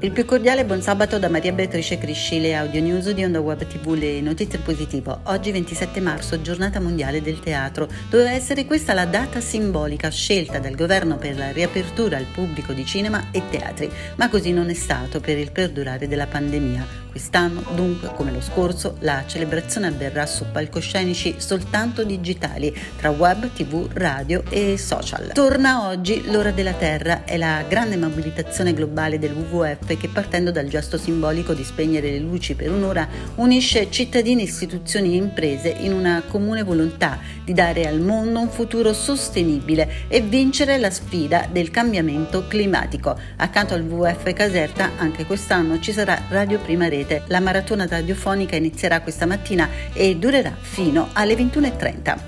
Il più cordiale buon sabato da Maria Beatrice Crisci, le audio news di Onda Web TV, le notizie positive. Oggi 27 marzo, giornata mondiale del teatro. Doveva essere questa la data simbolica scelta dal governo per la riapertura al pubblico di cinema e teatri, ma così non è stato per il perdurare della pandemia. Quest'anno, dunque, come lo scorso, la celebrazione avverrà su palcoscenici soltanto digitali, tra web, tv, radio e social. Torna oggi l'ora della Terra, è la grande mobilitazione globale del WWF che partendo dal gesto simbolico di spegnere le luci per un'ora unisce cittadini, istituzioni e imprese in una comune volontà di dare al mondo un futuro sostenibile e vincere la sfida del cambiamento climatico. Accanto al WWF Caserta anche quest'anno ci sarà Radio Prima Rete rete. La maratona radiofonica inizierà questa mattina e durerà fino alle 21.30.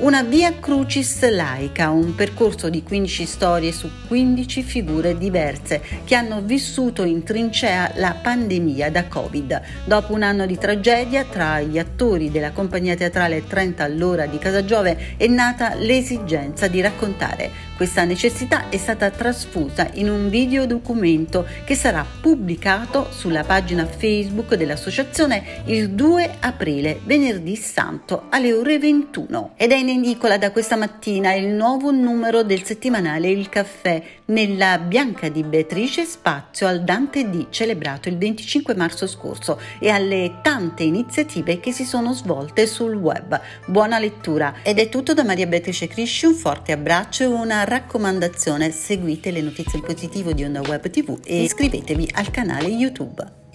Una via crucis laica, un percorso di 15 storie su 15 figure diverse che hanno vissuto in trincea la pandemia da Covid. Dopo un anno di tragedia, tra gli attori della compagnia teatrale 30 all'ora di Casagiove è nata l'esigenza di raccontare. Questa necessità è stata trasfusa in un videodocumento che sarà pubblicato sulla pagina Facebook dell'associazione il 2 aprile, venerdì santo, alle ore 21. Ed è in in edicola da questa mattina il nuovo numero del settimanale Il Caffè nella Bianca di Beatrice spazio al Dante D celebrato il 25 marzo scorso e alle tante iniziative che si sono svolte sul web. Buona lettura ed è tutto da Maria Beatrice Crisci, un forte abbraccio e una raccomandazione, seguite le notizie in positivo di Onda Web TV e iscrivetevi al canale YouTube.